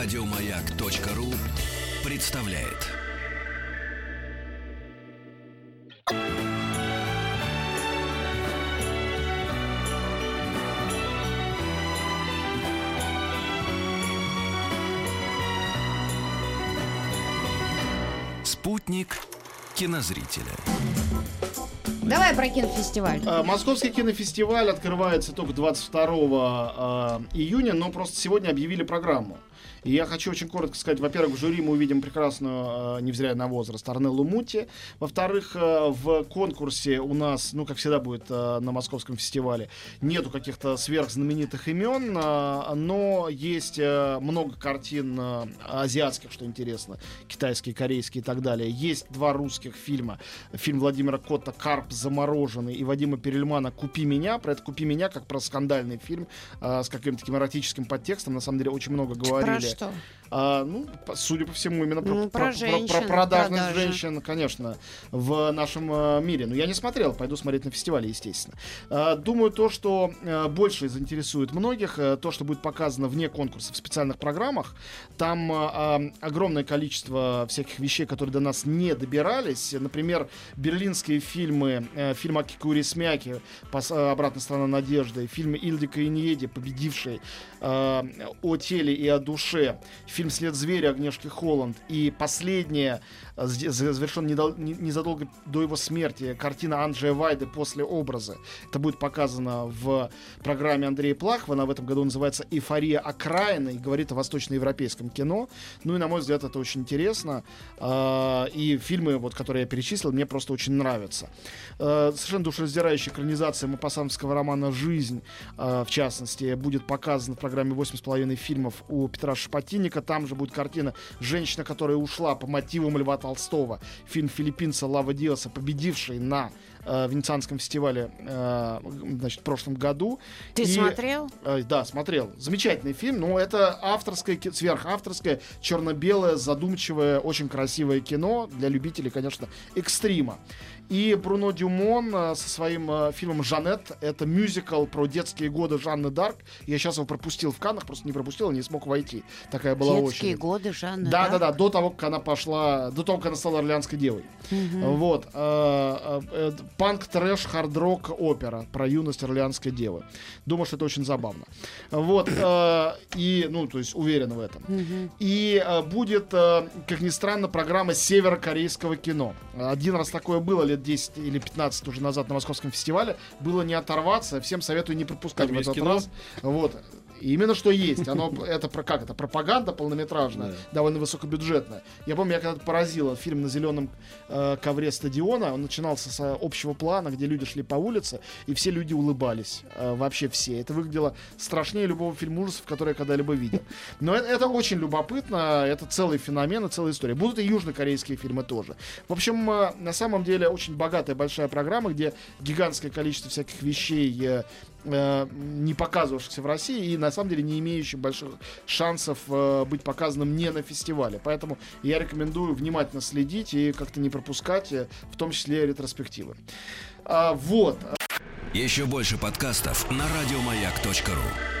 Радиомаяк.ру представляет. Спутник кинозрителя. Давай про кинофестиваль. А, Московский кинофестиваль открывается только 22 а, июня, но просто сегодня объявили программу. И я хочу очень коротко сказать, во-первых, в жюри мы увидим прекрасную, э, невзирая на возраст, Арнеллу Мути. Во-вторых, э, в конкурсе у нас, ну, как всегда будет э, на Московском фестивале, нету каких-то сверхзнаменитых имен, но есть много картин азиатских, что интересно, китайские, корейские и так далее. Есть два русских фильма. Фильм Владимира Котта «Карп замороженный» и Вадима Перельмана «Купи меня». Про это «Купи меня» как про скандальный фильм с каким-то таким эротическим подтекстом. На самом деле очень много говорили. Про что? А, ну, судя по всему, именно про, Ну, про женщин, про продажность продажи. женщин, конечно, в нашем э, мире. Но я не смотрел, пойду смотреть на фестивале, естественно. А, думаю, то, что э, больше заинтересует многих, э, то, что будет показано вне конкурса в специальных программах, там э, а, огромное количество всяких вещей, которые до нас не добирались. Например, берлинские фильмы, э, фильм Акикури Смяки, «Пос- э, «Обратная сторона надежды», фильм Ильдика Иньеди, победивший э, о теле и о душе, фильм «След зверя» Агнешки Холланд и последняя, э, завершен незадолго до его смерти, картина Анджея Вайды «После образа». Это будет показано в программе Андрея Плахова, она в этом году называется «Эйфория окраины» и говорит о восточноевропейском кино. Ну и, на мой взгляд, это очень интересно. Э, И фильмы, вот, которые я перечислил, мне просто очень нравятся. Э, Совершенно душераздирающая экранизация Мапасановского романа «Жизнь», в частности, будет показана в программе «8,5 фильмов» у Петра Шапотинника. Там же будет картина «Женщина, которая ушла» по мотивам Льва Толстого. Фильм филиппинца Лава Диаса, победивший на э, Венецианском фестивале э, значит, в прошлом году. Ты И- смотрел? Э, Да, смотрел. Замечательный фильм, но это авторское, сверхавторское, черно-белое, задумчивое, очень красивое кино для любителей, конечно, экстрима. И Бруно Дюмон э, со своим э, фильмом «Жанет». Это мюзикл про детские годы Жанны Дарк. Я сейчас его пропустил в Каннах, просто не пропустил, не смог войти. Такая была Детские очередь. годы Жанны. Да, да, да, до того, как она пошла, до того, как она стала Орлеанской девой. Вот. Панк, трэш, хард-рок, опера про юность Орлеанской девы. Думаю, что это очень забавно. Вот. э, И, ну, то есть, уверен в этом. И э, будет, э, как ни странно, программа северокорейского кино. Один раз такое было лет 10 или 15 уже назад на Московском фестивале. Было не оторваться. Всем советую не пропускать Там в этот кино? раз. Вот. Именно что есть. Оно, это про как это? Пропаганда полнометражная, Да. довольно высокобюджетная. Я помню, я когда-то поразила фильм на зеленом э, ковре стадиона. Он начинался с э, общего плана, где люди шли по улице, и все люди улыбались. Э, вообще все. Это выглядело страшнее любого фильма ужасов, который я когда-либо видел. Но это, это очень любопытно. Это целый феномен и целая история. Будут и южнокорейские фильмы тоже. В общем, э, на самом деле очень богатая большая программа, где гигантское количество всяких вещей э, э, не показывавшихся в России и на самом деле не имеющих больших шансов э, быть показанным не на фестивале. Поэтому я рекомендую внимательно следить и как-то не пропускать, э, в том числе ретроспективы. А, вот. Еще больше подкастов на радиомаяк.ру.